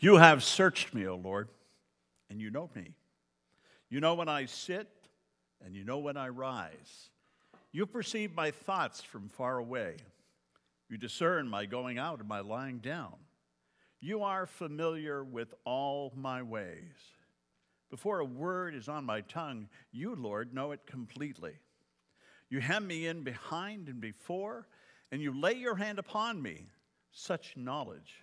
You have searched me, O Lord, and you know me. You know when I sit, and you know when I rise. You perceive my thoughts from far away. You discern my going out and my lying down. You are familiar with all my ways. Before a word is on my tongue, you, Lord, know it completely. You hem me in behind and before, and you lay your hand upon me. Such knowledge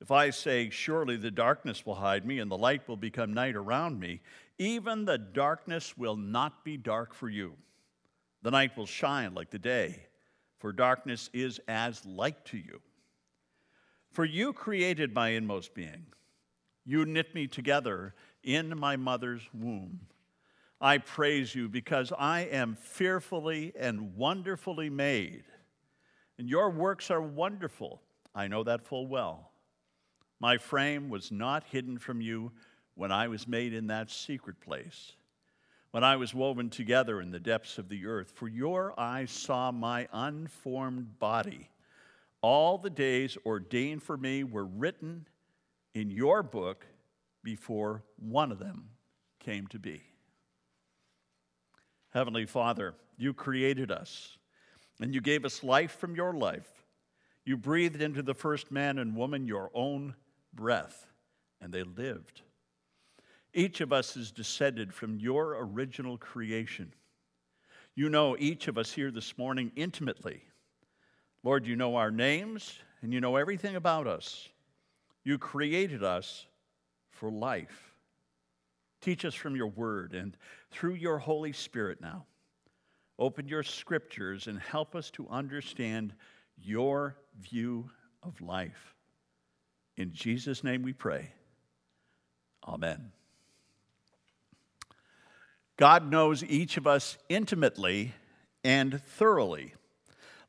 If I say, Surely the darkness will hide me and the light will become night around me, even the darkness will not be dark for you. The night will shine like the day, for darkness is as light to you. For you created my inmost being. You knit me together in my mother's womb. I praise you because I am fearfully and wonderfully made. And your works are wonderful. I know that full well. My frame was not hidden from you when I was made in that secret place, when I was woven together in the depths of the earth. For your eyes saw my unformed body. All the days ordained for me were written in your book before one of them came to be. Heavenly Father, you created us and you gave us life from your life. You breathed into the first man and woman your own breath, and they lived. Each of us is descended from your original creation. You know each of us here this morning intimately. Lord, you know our names and you know everything about us. You created us for life. Teach us from your word and through your Holy Spirit now. Open your scriptures and help us to understand your view of life. In Jesus' name we pray. Amen. God knows each of us intimately and thoroughly.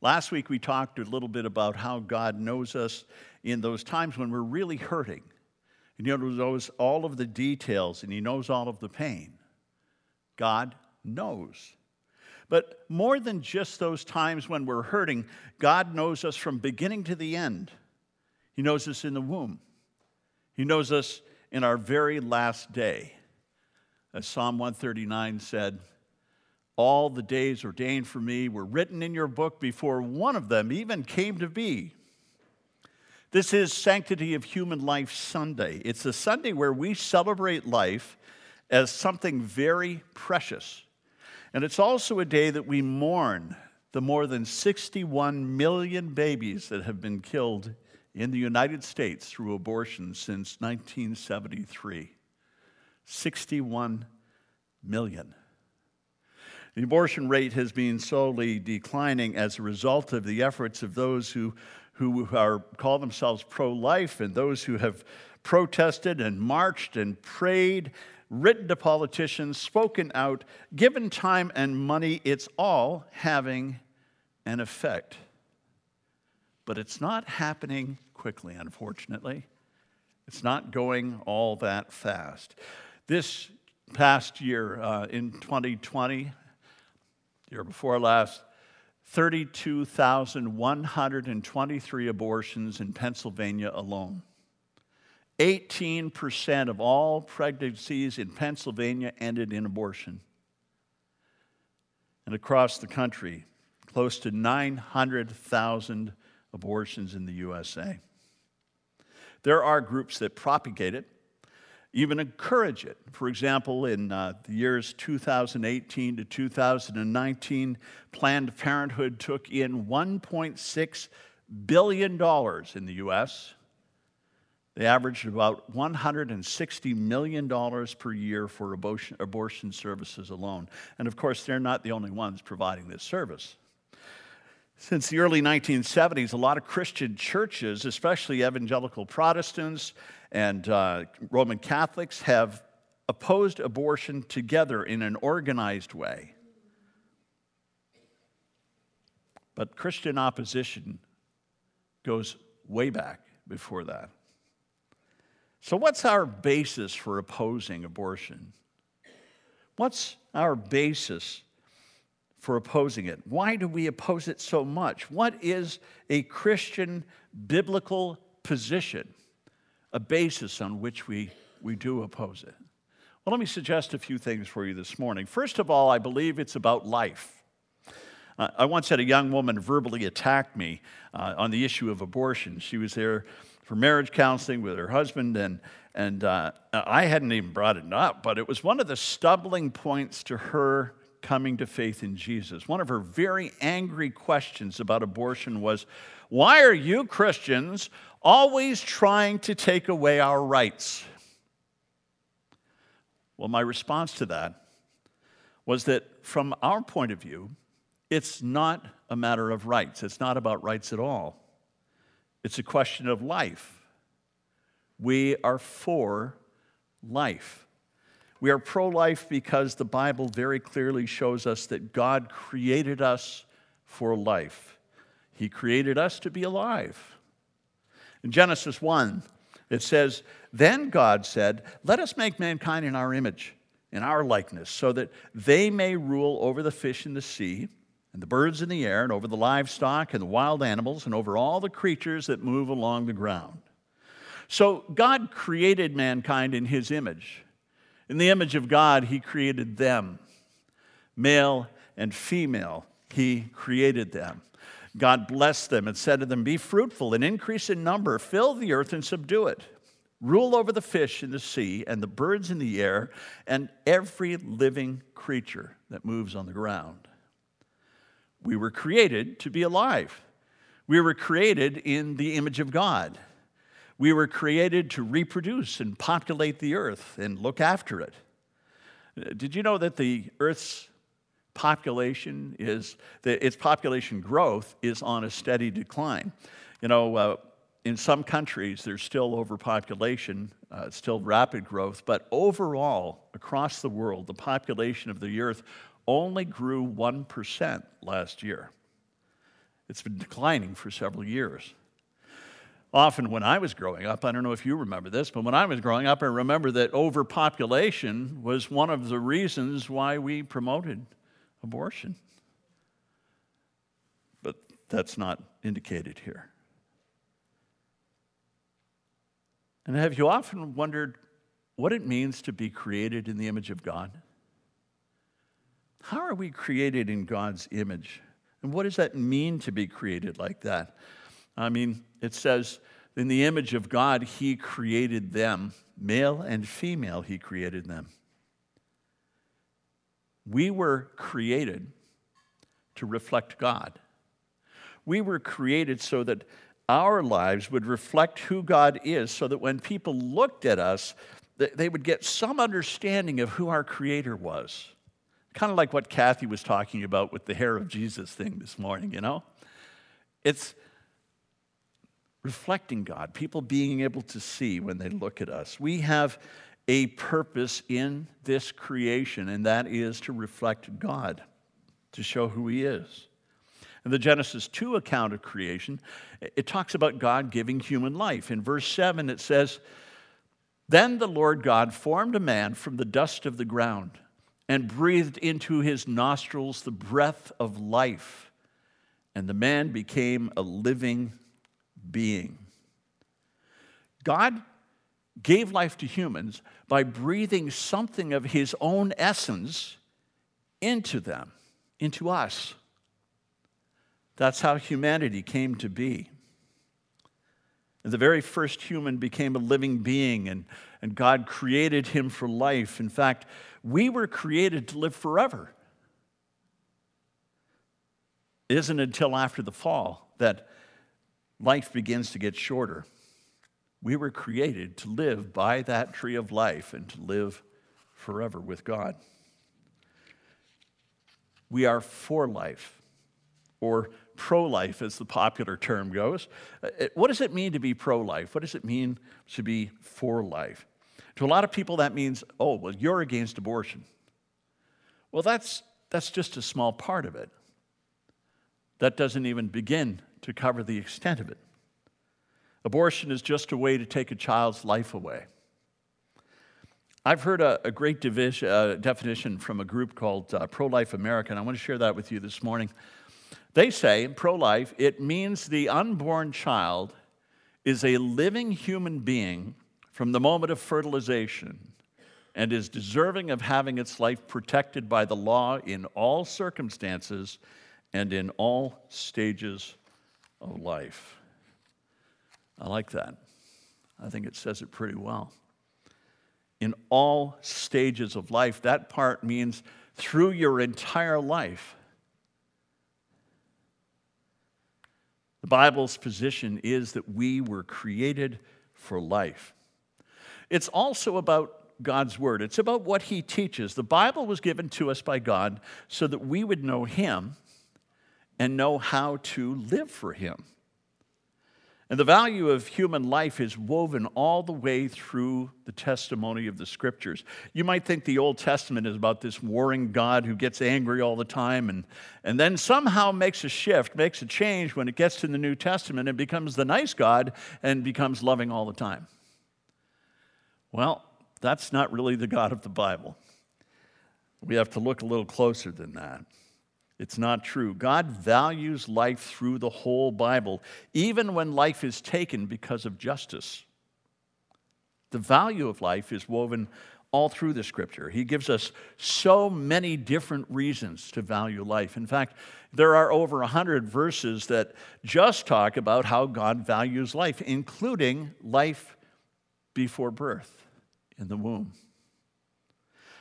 Last week we talked a little bit about how God knows us in those times when we're really hurting. And He knows all of the details and He knows all of the pain. God knows. But more than just those times when we're hurting, God knows us from beginning to the end. He knows us in the womb. He knows us in our very last day. As Psalm 139 said, All the days ordained for me were written in your book before one of them even came to be. This is Sanctity of Human Life Sunday. It's a Sunday where we celebrate life as something very precious. And it's also a day that we mourn the more than 61 million babies that have been killed in the United States through abortion since 1973 61 million. The abortion rate has been slowly declining as a result of the efforts of those who, who are, call themselves pro life and those who have protested and marched and prayed, written to politicians, spoken out, given time and money. It's all having an effect. But it's not happening quickly, unfortunately. It's not going all that fast. This past year, uh, in 2020, year before last, 32,123 abortions in Pennsylvania alone. 18% of all pregnancies in Pennsylvania ended in abortion. And across the country, close to 900,000 abortions in the USA. There are groups that propagate it, even encourage it. For example, in uh, the years 2018 to 2019, Planned Parenthood took in $1.6 billion in the US. They averaged about $160 million per year for abortion, abortion services alone. And of course, they're not the only ones providing this service. Since the early 1970s, a lot of Christian churches, especially evangelical Protestants and uh, Roman Catholics have opposed abortion together in an organized way. But Christian opposition goes way back before that. So, what's our basis for opposing abortion? What's our basis for opposing it? Why do we oppose it so much? What is a Christian biblical position, a basis on which we, we do oppose it? Well, let me suggest a few things for you this morning. First of all, I believe it's about life. Uh, I once had a young woman verbally attack me uh, on the issue of abortion. She was there for marriage counseling with her husband, and, and uh, I hadn't even brought it up, but it was one of the stumbling points to her coming to faith in Jesus. One of her very angry questions about abortion was Why are you Christians always trying to take away our rights? Well, my response to that was that from our point of view, it's not a matter of rights. It's not about rights at all. It's a question of life. We are for life. We are pro life because the Bible very clearly shows us that God created us for life. He created us to be alive. In Genesis 1, it says, Then God said, Let us make mankind in our image, in our likeness, so that they may rule over the fish in the sea, and the birds in the air, and over the livestock, and the wild animals, and over all the creatures that move along the ground. So God created mankind in his image. In the image of God, he created them. Male and female, he created them. God blessed them and said to them, Be fruitful and increase in number, fill the earth and subdue it. Rule over the fish in the sea and the birds in the air and every living creature that moves on the ground. We were created to be alive. We were created in the image of God. We were created to reproduce and populate the earth and look after it. Did you know that the earth's population is, its population growth is on a steady decline? You know, uh, in some countries, there's still overpopulation, uh, still rapid growth, but overall, across the world, the population of the earth only grew 1% last year. It's been declining for several years often when I was growing up, I don't know if you remember this, but when I was growing up, I remember that overpopulation was one of the reasons why we promoted abortion. But that's not indicated here. And have you often wondered what it means to be created in the image of God? How are we created in God's image? And what does that mean to be created like that? I mean, it says, in the image of God, He created them, male and female, He created them. We were created to reflect God. We were created so that our lives would reflect who God is, so that when people looked at us, they would get some understanding of who our Creator was. Kind of like what Kathy was talking about with the hair of Jesus thing this morning, you know? It's reflecting God, people being able to see when they look at us. We have a purpose in this creation, and that is to reflect God, to show who He is. In the Genesis 2 account of creation, it talks about God giving human life. In verse 7, it says, Then the Lord God formed a man from the dust of the ground and breathed into his nostrils the breath of life, and the man became a living being. God gave life to humans by breathing something of his own essence into them, into us. That's how humanity came to be. The very first human became a living being, and, and God created him for life. In fact, we were created to live forever. It isn't until after the fall that life begins to get shorter. We were created to live by that tree of life and to live forever with God. We are for life or pro life, as the popular term goes. Uh, what does it mean to be pro life? What does it mean to be for life? To a lot of people, that means, oh, well, you're against abortion. Well, that's, that's just a small part of it. That doesn't even begin to cover the extent of it. Abortion is just a way to take a child's life away. I've heard a, a great division, uh, definition from a group called uh, Pro Life America, and I want to share that with you this morning. They say, pro life, it means the unborn child is a living human being from the moment of fertilization and is deserving of having its life protected by the law in all circumstances and in all stages of life. I like that. I think it says it pretty well in all stages of life. That part means through your entire life. The Bible's position is that we were created for life. It's also about God's Word, it's about what He teaches. The Bible was given to us by God so that we would know Him and know how to live for Him. And the value of human life is woven all the way through the testimony of the scriptures. You might think the Old Testament is about this warring God who gets angry all the time and, and then somehow makes a shift, makes a change when it gets to the New Testament and becomes the nice God and becomes loving all the time. Well, that's not really the God of the Bible. We have to look a little closer than that. It's not true. God values life through the whole Bible, even when life is taken because of justice. The value of life is woven all through the scripture. He gives us so many different reasons to value life. In fact, there are over 100 verses that just talk about how God values life, including life before birth in the womb.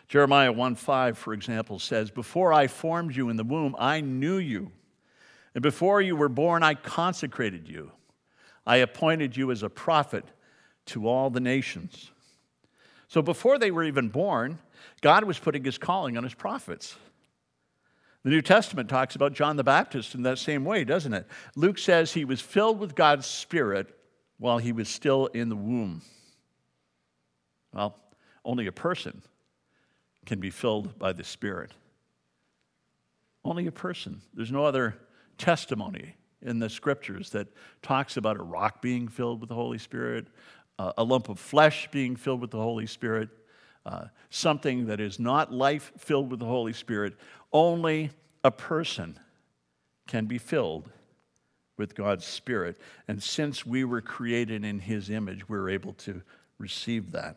Jeremiah 1 5, for example, says, Before I formed you in the womb, I knew you. And before you were born, I consecrated you. I appointed you as a prophet to all the nations. So before they were even born, God was putting his calling on his prophets. The New Testament talks about John the Baptist in that same way, doesn't it? Luke says he was filled with God's Spirit while he was still in the womb. Well, only a person can be filled by the Spirit. Only a person. There's no other testimony in the scriptures that talks about a rock being filled with the Holy Spirit, uh, a lump of flesh being filled with the Holy Spirit, uh, something that is not life filled with the Holy Spirit. Only a person can be filled with God's Spirit. And since we were created in His image, we're able to receive that.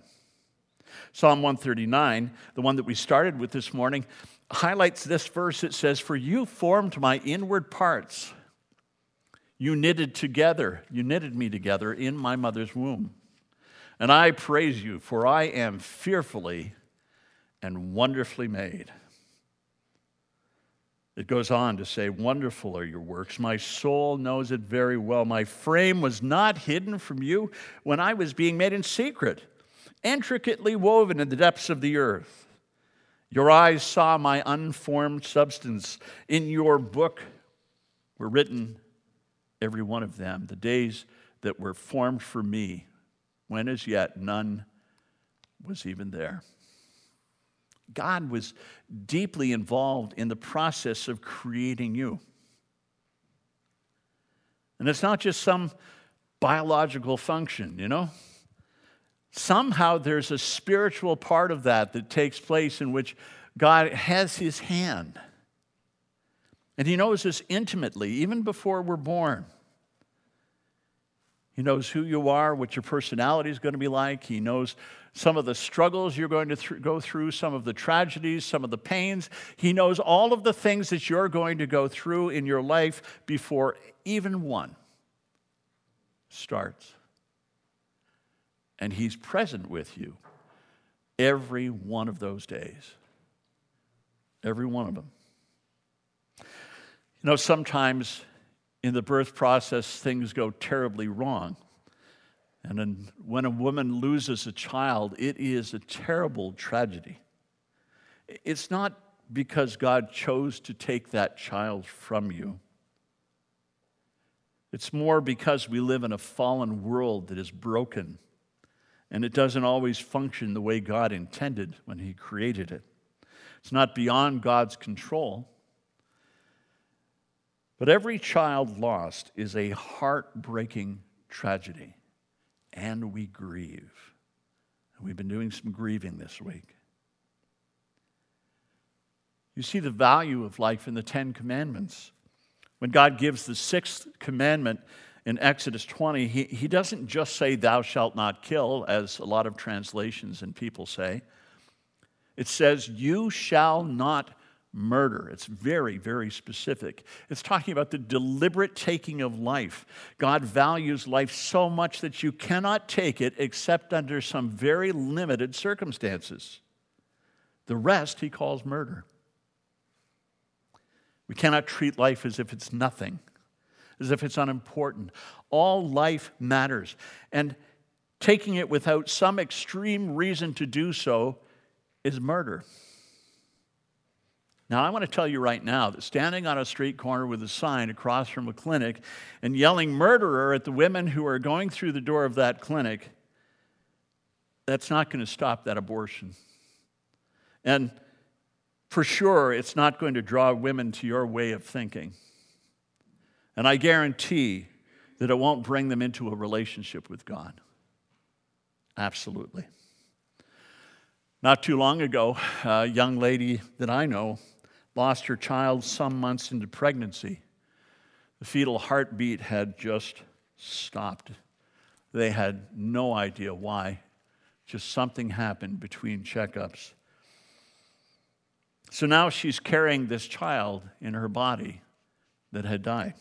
Psalm 139, the one that we started with this morning, highlights this verse. It says, For you formed my inward parts. You knitted together, you knitted me together in my mother's womb. And I praise you, for I am fearfully and wonderfully made. It goes on to say, Wonderful are your works. My soul knows it very well. My frame was not hidden from you when I was being made in secret intricately woven in the depths of the earth. Your eyes saw my unformed substance. In your book were written, every one of them, the days that were formed for me, when as yet none was even there. God was deeply involved in the process of creating you. And it's not just some biological function, you know? Somehow there's a spiritual part of that that takes place in which God has his hand. And he knows us intimately, even before we're born. He knows who you are, what your personality is going to be like. He knows some of the struggles you're going to th- go through, some of the tragedies, some of the pains. He knows all of the things that you're going to go through in your life before even one starts and He's present with you every one of those days. Every one of them. You know, sometimes in the birth process, things go terribly wrong. And when a woman loses a child, it is a terrible tragedy. It's not because God chose to take that child from you. It's more because we live in a fallen world that is broken and it doesn't always function the way God intended when He created it. It's not beyond God's control. But every child lost is a heartbreaking tragedy, and we grieve. And we've been doing some grieving this week. You see the value of life in the Ten Commandments. When God gives the sixth commandment in Exodus 20, he, he doesn't just say, Thou shalt not kill, as a lot of translations and people say. It says, You shall not murder. It's very, very specific. It's talking about the deliberate taking of life. God values life so much that you cannot take it except under some very limited circumstances. The rest he calls murder. We cannot treat life as if it's nothing, as if it's unimportant. All life matters. And taking it without some extreme reason to do so is murder. Now, I want to tell you right now that standing on a street corner with a sign across from a clinic and yelling murderer at the women who are going through the door of that clinic, that's not going to stop that abortion. And for sure, it's not going to draw women to your way of thinking. And I guarantee that it won't bring them into a relationship with God. Absolutely. Not too long ago, a young lady that I know lost her child some months into pregnancy. The fetal heartbeat had just stopped. They had no idea why. Just something happened between checkups. So now she's carrying this child in her body that had died.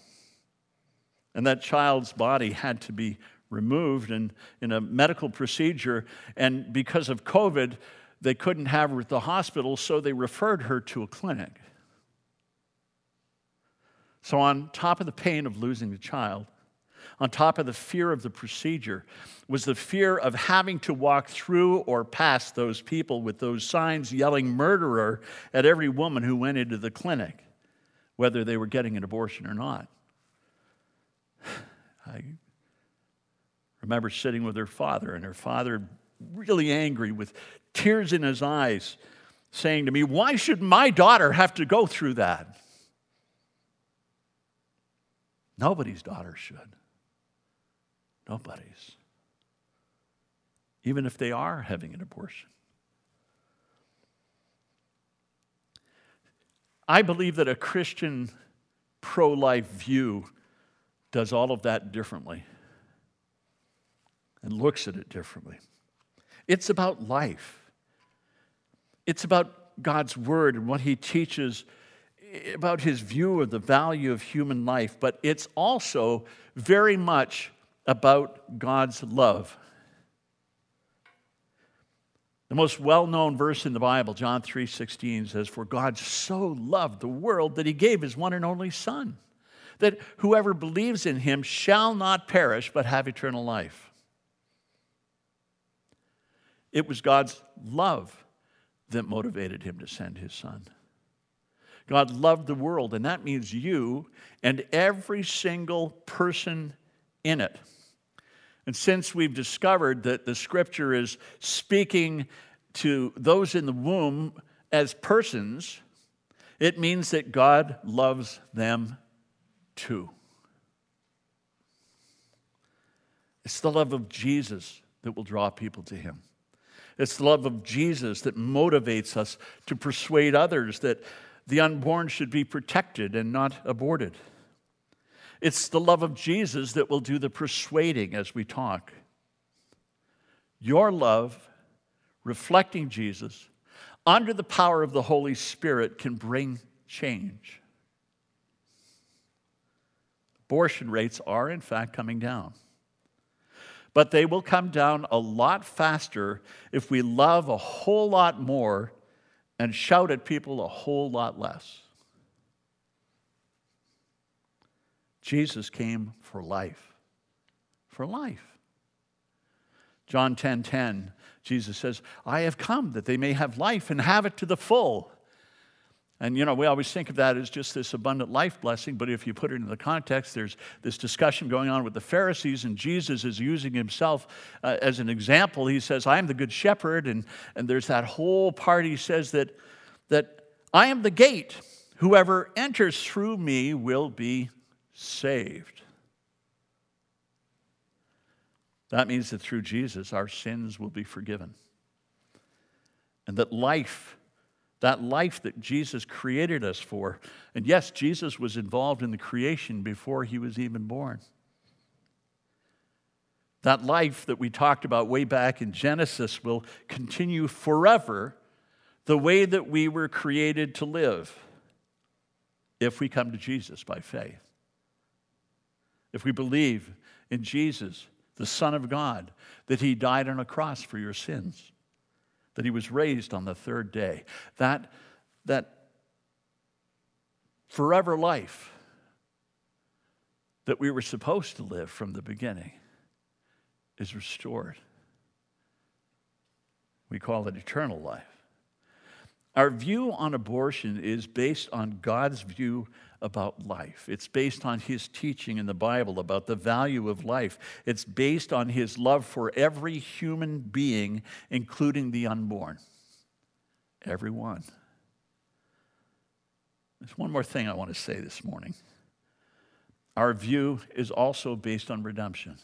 And that child's body had to be removed in, in a medical procedure. And because of COVID, they couldn't have her at the hospital, so they referred her to a clinic. So, on top of the pain of losing the child, on top of the fear of the procedure, was the fear of having to walk through or past those people with those signs yelling murderer at every woman who went into the clinic, whether they were getting an abortion or not. I remember sitting with her father, and her father, really angry, with tears in his eyes, saying to me, Why should my daughter have to go through that? Nobody's daughter should. Nobody's. Even if they are having an abortion. I believe that a Christian pro life view does all of that differently and looks at it differently. It's about life, it's about God's word and what He teaches eh, about his view of the value of human life, but it's also very much about God's love. The most well-known verse in the Bible, John 3:16 says, "For God so loved the world that he gave his one and only son, that whoever believes in him shall not perish but have eternal life." It was God's love that motivated him to send his son. God loved the world, and that means you and every single person in it. And since we've discovered that the scripture is speaking to those in the womb as persons, it means that God loves them too. It's the love of Jesus that will draw people to Him. It's the love of Jesus that motivates us to persuade others that the unborn should be protected and not aborted. It's the love of Jesus that will do the persuading as we talk. Your love, reflecting Jesus, under the power of the Holy Spirit, can bring change. Abortion rates are, in fact, coming down. But they will come down a lot faster if we love a whole lot more and shout at people a whole lot less. Jesus came for life. For life. John 10:10, 10, 10, Jesus says, "I have come that they may have life and have it to the full." And you know, we always think of that as just this abundant life blessing, but if you put it in the context, there's this discussion going on with the Pharisees, and Jesus is using himself uh, as an example. He says, I am the good shepherd, and, and there's that whole part he says that, that I am the gate. Whoever enters through me will be saved. That means that through Jesus, our sins will be forgiven. And that life that life that Jesus created us for. And yes, Jesus was involved in the creation before he was even born. That life that we talked about way back in Genesis will continue forever the way that we were created to live if we come to Jesus by faith. If we believe in Jesus, the Son of God, that he died on a cross for your sins that he was raised on the third day. That, that forever life that we were supposed to live from the beginning is restored. We call it eternal life. Our view on abortion is based on God's view about life. It's based on his teaching in the Bible about the value of life. It's based on his love for every human being, including the unborn. Everyone. There's one more thing I want to say this morning. Our view is also based on redemption.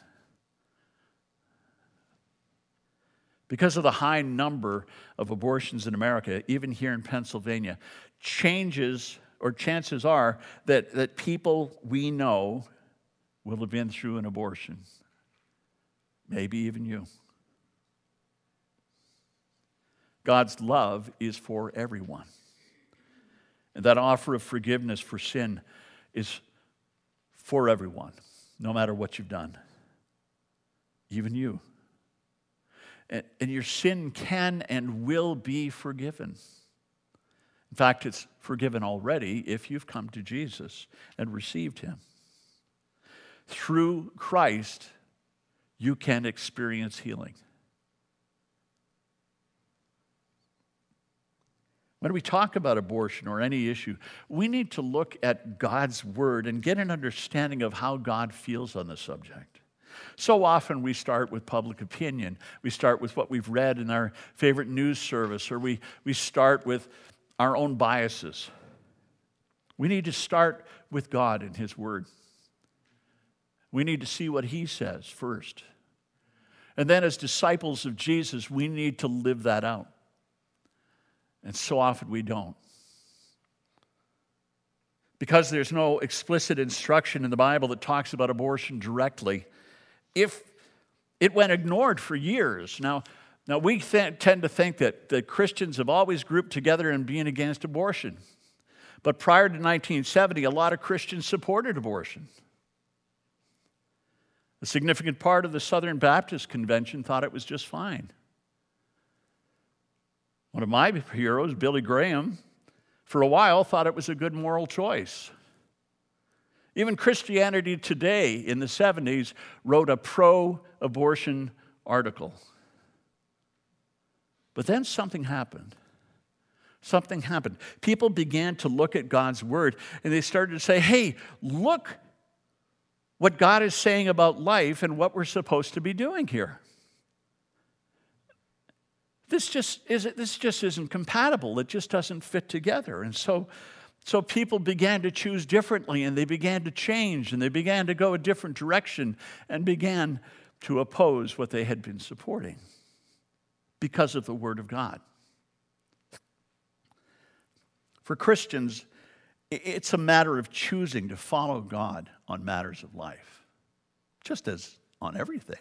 Because of the high number of abortions in America, even here in Pennsylvania, changes or chances are that, that people we know will have been through an abortion. Maybe even you. God's love is for everyone. And that offer of forgiveness for sin is for everyone, no matter what you've done, even you. And, and your sin can and will be forgiven. In fact, it's forgiven already if you've come to Jesus and received Him. Through Christ, you can experience healing. When we talk about abortion or any issue, we need to look at God's word and get an understanding of how God feels on the subject. So often we start with public opinion. We start with what we've read in our favorite news service, or we, we start with our own biases. We need to start with God and His Word. We need to see what He says first. And then, as disciples of Jesus, we need to live that out. And so often we don't. Because there's no explicit instruction in the Bible that talks about abortion directly, if it went ignored for years. Now, now, we th- tend to think that, that Christians have always grouped together in being against abortion. But prior to 1970, a lot of Christians supported abortion. A significant part of the Southern Baptist Convention thought it was just fine. One of my heroes, Billy Graham, for a while thought it was a good moral choice. Even Christianity Today in the 70s wrote a pro abortion article. But then something happened. Something happened. People began to look at God's word and they started to say, hey, look what God is saying about life and what we're supposed to be doing here. This just, is, this just isn't compatible. It just doesn't fit together. And so, so people began to choose differently and they began to change and they began to go a different direction and began to oppose what they had been supporting because of the Word of God. For Christians, it's a matter of choosing to follow God on matters of life, just as on everything.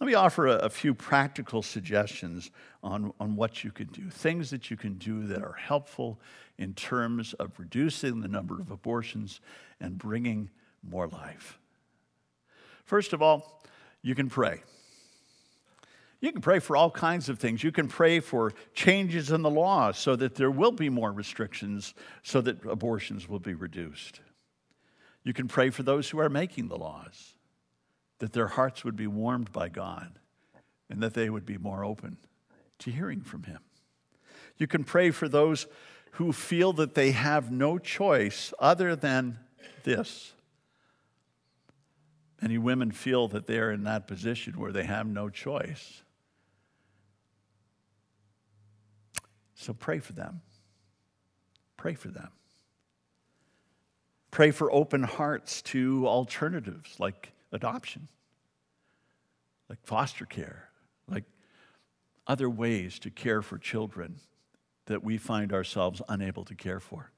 Let me offer a, a, few practical suggestions on, on what you can do, things that you can do that are helpful in terms of reducing the number of abortions and bringing more life. First of all, you can pray. You can pray for all kinds of things. You can pray for changes in the law so that there will be more restrictions, so that abortions will be reduced. You can pray for those who are making the laws, that their hearts would be warmed by God and that they would be more open to hearing from Him. You can pray for those who feel that they have no choice other than this. Many women feel that they're in that position where they have no choice. So pray for them. Pray for them. Pray for open hearts to alternatives like adoption, like foster care, like other ways to care for children that we find ourselves unable to care for.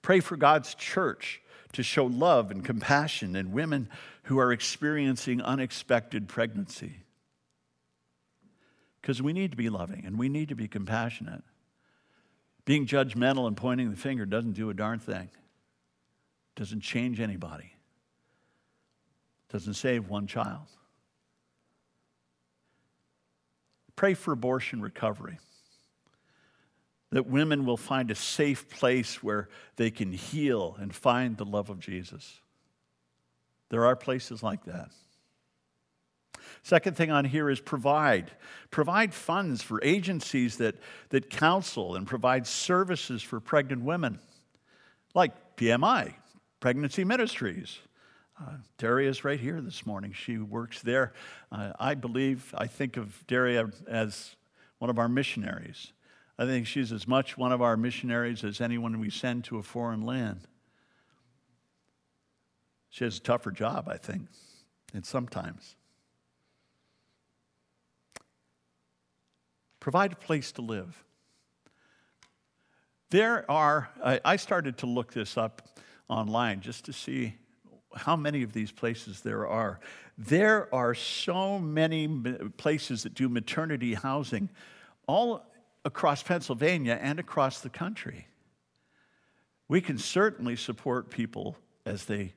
Pray for God's church to show love and compassion in women who are experiencing unexpected pregnancy. Because we need to be loving and we need to be compassionate. Being judgmental and pointing the finger doesn't do a darn thing, doesn't change anybody, doesn't save one child. Pray for abortion recovery that women will find a safe place where they can heal and find the love of Jesus. There are places like that. Second thing on here is provide. Provide funds for agencies that, that counsel and provide services for pregnant women, like PMI, Pregnancy Ministries. Uh, Daria is right here this morning. She works there. Uh, I believe, I think of Daria as one of our missionaries. I think she's as much one of our missionaries as anyone we send to a foreign land. She has a tougher job, I think, and sometimes. Provide a place to live. There are, I started to look this up online just to see how many of these places there are. There are so many places that do maternity housing, all across Pennsylvania and across the country. We can certainly support people as they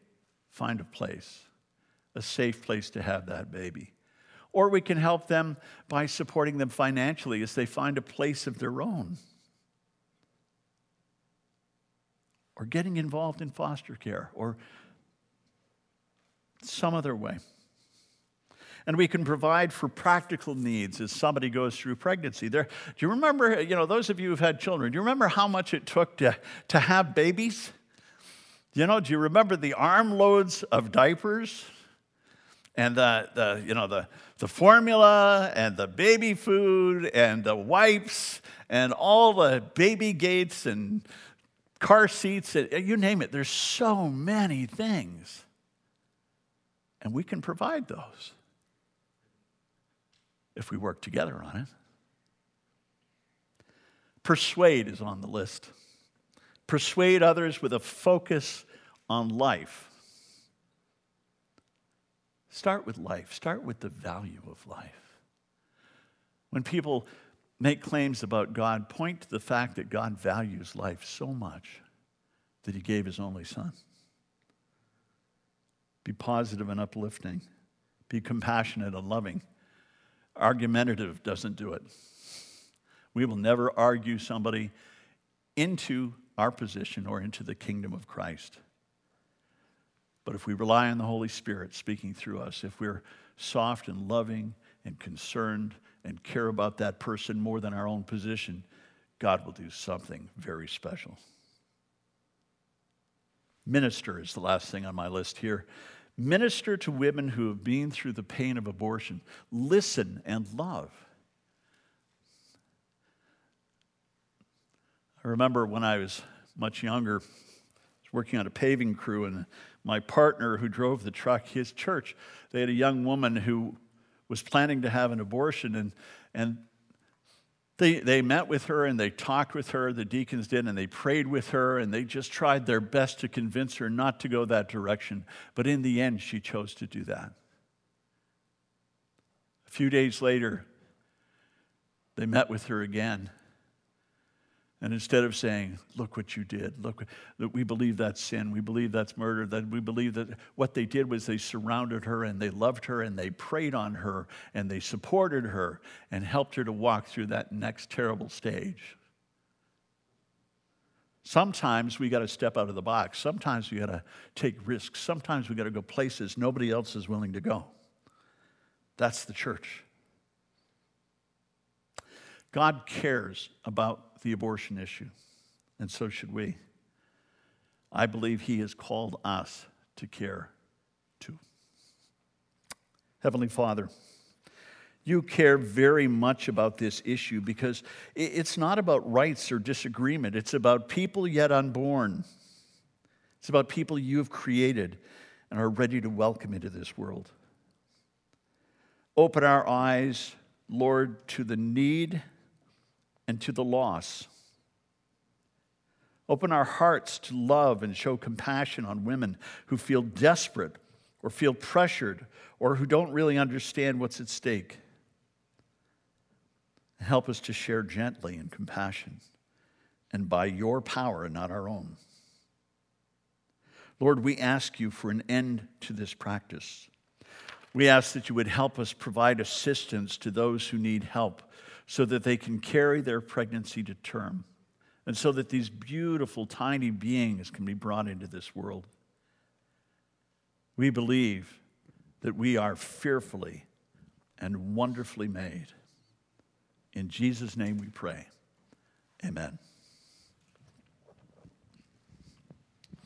find a place, a safe place to have that baby. Or we can help them by supporting them financially as they find a place of their own. Or getting involved in foster care or some other way and we can provide for practical needs as somebody goes through pregnancy. There, do you remember, you know, those of you who've had children, do you remember how much it took to, to have babies? You know, do you remember the armloads of diapers and the, the you know, the, the formula and the baby food and the wipes and all the baby gates and car seats, and you name it. There's so many things. And we can provide those if we work together on it. Persuade is on the list. Persuade others with a focus on life. Start with life, start with the value of life. When people make claims about God, point to the fact that God values life so much that he gave his only son. Be positive and uplifting, be compassionate and loving Argumentative doesn't do it. We will never argue somebody into our position or into the kingdom of Christ. But if we rely on the Holy Spirit speaking through us, if we're soft and loving and concerned and care about that person more than our own position, God will do something very special. Minister is the last thing on my list here. Minister to women who have been through the pain of abortion. Listen and love. I remember when I was much younger, I was working on a paving crew, and my partner who drove the truck, his church, they had a young woman who was planning to have an abortion, and, and they, they met with her and they talked with her, the deacons did, and they prayed with her, and they just tried their best to convince her not to go that direction. But in the end, she chose to do that. A few days later, they met with her again. And instead of saying, Look what you did, look, that we believe that's sin, we believe that's murder, that we believe that what they did was they surrounded her and they loved her and they prayed on her and they supported her and helped her to walk through that next terrible stage. Sometimes we got to step out of the box. Sometimes we got to take risks. Sometimes we got to go places nobody else is willing to go. That's the church. God cares about the abortion issue, and so should we. I believe He has called us to care too. Heavenly Father, you care very much about this issue because it's not about rights or disagreement. It's about people yet unborn. It's about people you have created and are ready to welcome into this world. Open our eyes, Lord, to the need and to the loss. Open our hearts to love and show compassion on women who feel desperate or feel pressured or who don't really understand what's at stake. Help us to share gently and compassion and by your power and not our own. Lord, we ask you for an end to this practice. We ask that you would help us provide assistance to those who need help so that they can carry their pregnancy to term and so that these beautiful, tiny beings can be brought into this world. We believe that we are fearfully and wonderfully made. In Jesus' name we pray. Amen.